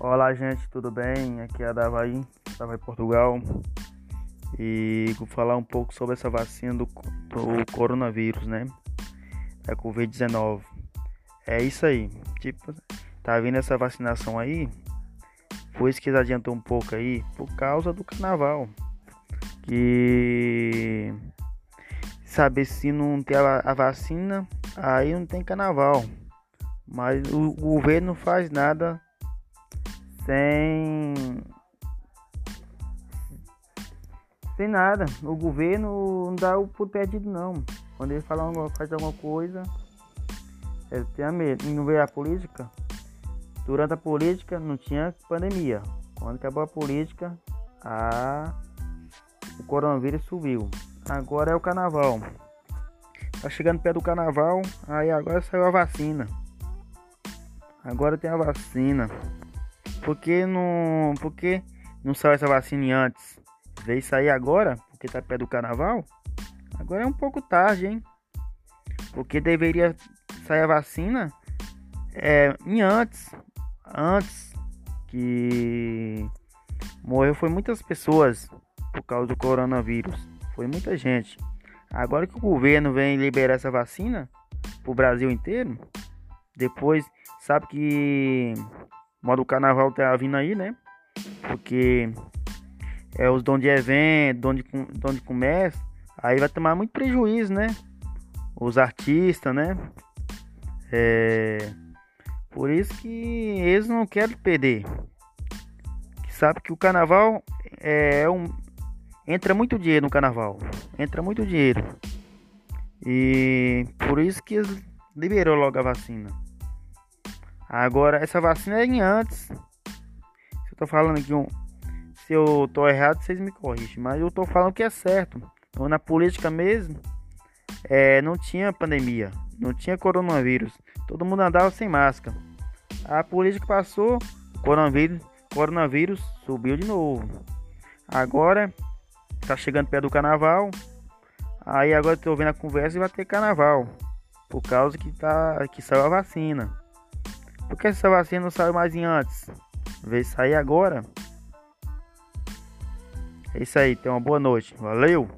Olá, gente, tudo bem? Aqui é a Davaí, Davaí Portugal. E vou falar um pouco sobre essa vacina do, do coronavírus, né? Da Covid-19. É isso aí. Tipo, tá vindo essa vacinação aí? Isso que adiantou um pouco aí por causa do carnaval. Que saber se não tem a, a vacina, aí não tem carnaval. Mas o, o governo não faz nada sem sem nada. O governo não dá o por perdido não. Quando ele fala faz alguma coisa, ele tem medo. Não veio a política. Durante a política não tinha pandemia. Quando acabou a política, a o coronavírus subiu. Agora é o carnaval. Tá chegando perto do carnaval, aí agora saiu a vacina. Agora tem a vacina. Por que não, por que não saiu essa vacina antes? Veio sair agora, porque tá perto do carnaval? Agora é um pouco tarde, hein? Porque deveria sair a vacina é, em antes. Antes que morreu foi muitas pessoas por causa do coronavírus. Foi muita gente. Agora que o governo vem liberar essa vacina pro Brasil inteiro, depois sabe que modo carnaval tá vindo aí, né? Porque é os donos de evento, dono de, dono de comércio, aí vai tomar muito prejuízo, né? Os artistas, né? É, por isso que eles não querem perder. Sabe que o carnaval é um entra muito dinheiro no carnaval, entra muito dinheiro. E por isso que eles liberou logo a vacina. Agora, essa vacina é em antes. Se eu tô falando aqui um. Se eu tô errado, vocês me corrigem. Mas eu tô falando que é certo. Na política mesmo, é, não tinha pandemia. Não tinha coronavírus. Todo mundo andava sem máscara. A política passou, coronavírus, coronavírus subiu de novo. Agora tá chegando perto do carnaval. Aí agora tô vendo a conversa e vai ter carnaval. Por causa que tá que saiu a vacina. Por que essa vacina não saiu mais em antes? Veio sair agora. É isso aí, tenha uma boa noite. Valeu!